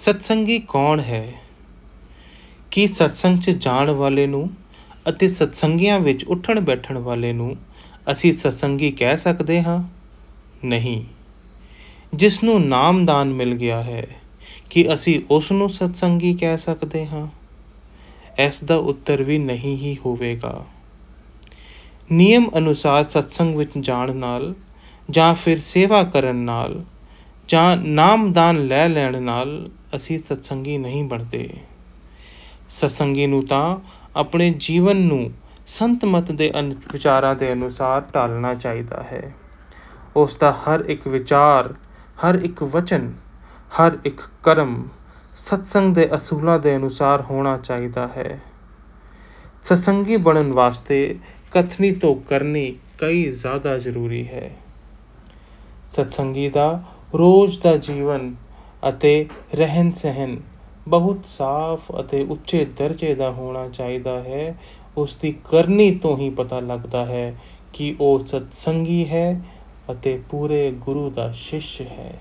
ਸਤਸੰਗੀ ਕੌਣ ਹੈ? ਕੀ ਸਤਸੰਗ 'ਚ ਜਾਣ ਵਾਲੇ ਨੂੰ ਅਤੇ ਸਤਸੰਗੀਆਂ ਵਿੱਚ ਉੱਠਣ ਬੈਠਣ ਵਾਲੇ ਨੂੰ ਅਸੀਂ ਸਤਸੰਗੀ ਕਹਿ ਸਕਦੇ ਹਾਂ? ਨਹੀਂ। ਜਿਸ ਨੂੰ ਨਾਮਦਾਨ ਮਿਲ ਗਿਆ ਹੈ, ਕਿ ਅਸੀਂ ਉਸ ਨੂੰ ਸਤਸੰਗੀ ਕਹਿ ਸਕਦੇ ਹਾਂ? ਇਸ ਦਾ ਉੱਤਰ ਵੀ ਨਹੀਂ ਹੀ ਹੋਵੇਗਾ। ਨਿਯਮ ਅਨੁਸਾਰ ਸਤਸੰਗ ਵਿੱਚ ਜਾਣ ਨਾਲ ਜਾਂ ਫਿਰ ਸੇਵਾ ਕਰਨ ਨਾਲ ਜਾਂ ਨਾਮਦਾਨ ਲੈ ਲੈਣ ਨਾਲ ਅਸੀਂ ਸਤਸੰਗੀ ਨਹੀਂ ਬਣਦੇ। ਸਤਸੰਗੀ ਨੂੰ ਤਾਂ ਆਪਣੇ ਜੀਵਨ ਨੂੰ ਸੰਤ ਮਤ ਦੇ ਵਿਚਾਰਾਂ ਦੇ ਅਨੁਸਾਰ ਢਾਲਣਾ ਚਾਹੀਦਾ ਹੈ। ਉਸ ਦਾ ਹਰ ਇੱਕ ਵਿਚਾਰ, ਹਰ ਇੱਕ ਵਚਨ, ਹਰ ਇੱਕ ਕਰਮ ਸਤਸੰਗ ਦੇ ਅਸੂਲਾਂ ਦੇ ਅਨੁਸਾਰ ਹੋਣਾ ਚਾਹੀਦਾ ਹੈ। ਸਤਸੰਗੀ ਬਣਨ ਵਾਸਤੇ ਕਥਨੀ ਤੋਂ ਕਰਨੀ ਕਈ ਜ਼ਿਆਦਾ ਜ਼ਰੂਰੀ ਹੈ। ਸਤਸੰਗੀ ਦਾ ਰੋਜ਼ ਦਾ ਜੀਵਨ ਅਤੇ ਰਹਿਣ ਸਹਿਣ ਬਹੁਤ ਸਾਫ਼ ਅਤੇ ਉੱਚੇ ਦਰਜੇ ਦਾ ਹੋਣਾ ਚਾਹੀਦਾ ਹੈ। ਉਸ ਦੀ ਕਰਨੀ ਤੋਂ ਹੀ ਪਤਾ ਲੱਗਦਾ ਹੈ ਕਿ ਉਹ ਸਤਸੰਗੀ ਹੈ ਅਤੇ ਪੂਰੇ ਗੁਰੂ ਦਾ ਸ਼ਿਸ਼ ਹੈ।